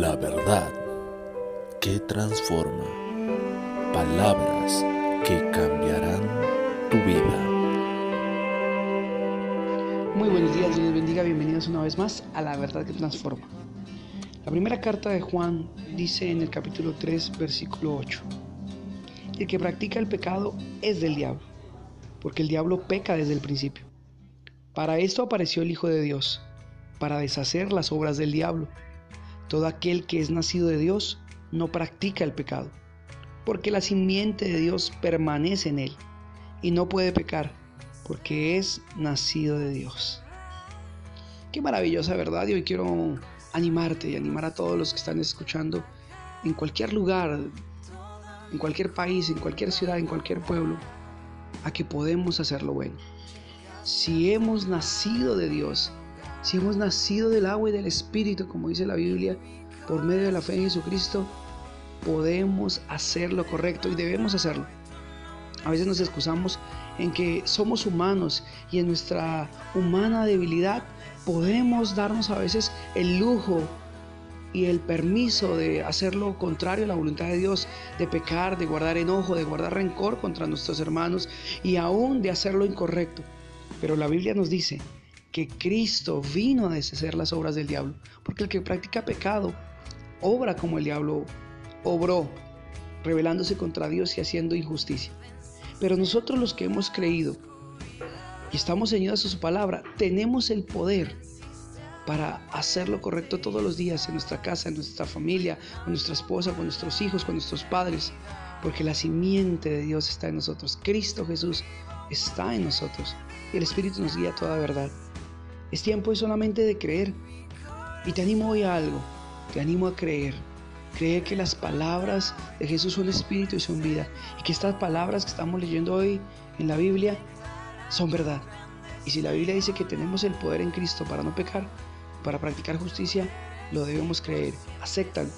La verdad que transforma. Palabras que cambiarán tu vida. Muy buenos días, Dios les bendiga, bienvenidos una vez más a La verdad que transforma. La primera carta de Juan dice en el capítulo 3, versículo 8. El que practica el pecado es del diablo, porque el diablo peca desde el principio. Para esto apareció el Hijo de Dios, para deshacer las obras del diablo. Todo aquel que es nacido de Dios no practica el pecado, porque la simiente de Dios permanece en él y no puede pecar, porque es nacido de Dios. Qué maravillosa verdad y hoy quiero animarte y animar a todos los que están escuchando en cualquier lugar, en cualquier país, en cualquier ciudad, en cualquier pueblo, a que podemos hacer lo bueno. Si hemos nacido de Dios, si hemos nacido del agua y del Espíritu, como dice la Biblia, por medio de la fe en Jesucristo, podemos hacer lo correcto y debemos hacerlo. A veces nos excusamos en que somos humanos y en nuestra humana debilidad podemos darnos a veces el lujo y el permiso de hacer lo contrario a la voluntad de Dios, de pecar, de guardar enojo, de guardar rencor contra nuestros hermanos y aún de hacer lo incorrecto. Pero la Biblia nos dice que Cristo vino a deshacer las obras del diablo, porque el que practica pecado obra como el diablo obró, rebelándose contra Dios y haciendo injusticia. Pero nosotros los que hemos creído y estamos ceñidos a su palabra, tenemos el poder para hacer lo correcto todos los días en nuestra casa, en nuestra familia, con nuestra esposa, con nuestros hijos, con nuestros padres, porque la simiente de Dios está en nosotros. Cristo Jesús está en nosotros y el Espíritu nos guía a toda verdad. Es tiempo solamente de creer. Y te animo hoy a algo. Te animo a creer. Creer que las palabras de Jesús son espíritu y son vida. Y que estas palabras que estamos leyendo hoy en la Biblia son verdad. Y si la Biblia dice que tenemos el poder en Cristo para no pecar, para practicar justicia, lo debemos creer. Aceptan.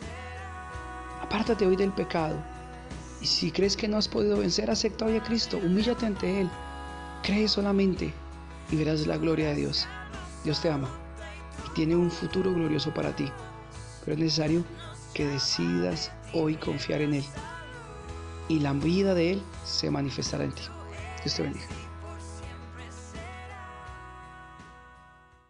Apártate hoy del pecado. Y si crees que no has podido vencer, acepta hoy a Cristo. Humíllate ante Él. Cree solamente y verás la gloria de Dios. Dios te ama y tiene un futuro glorioso para ti, pero es necesario que decidas hoy confiar en Él y la vida de Él se manifestará en ti. Dios te bendiga.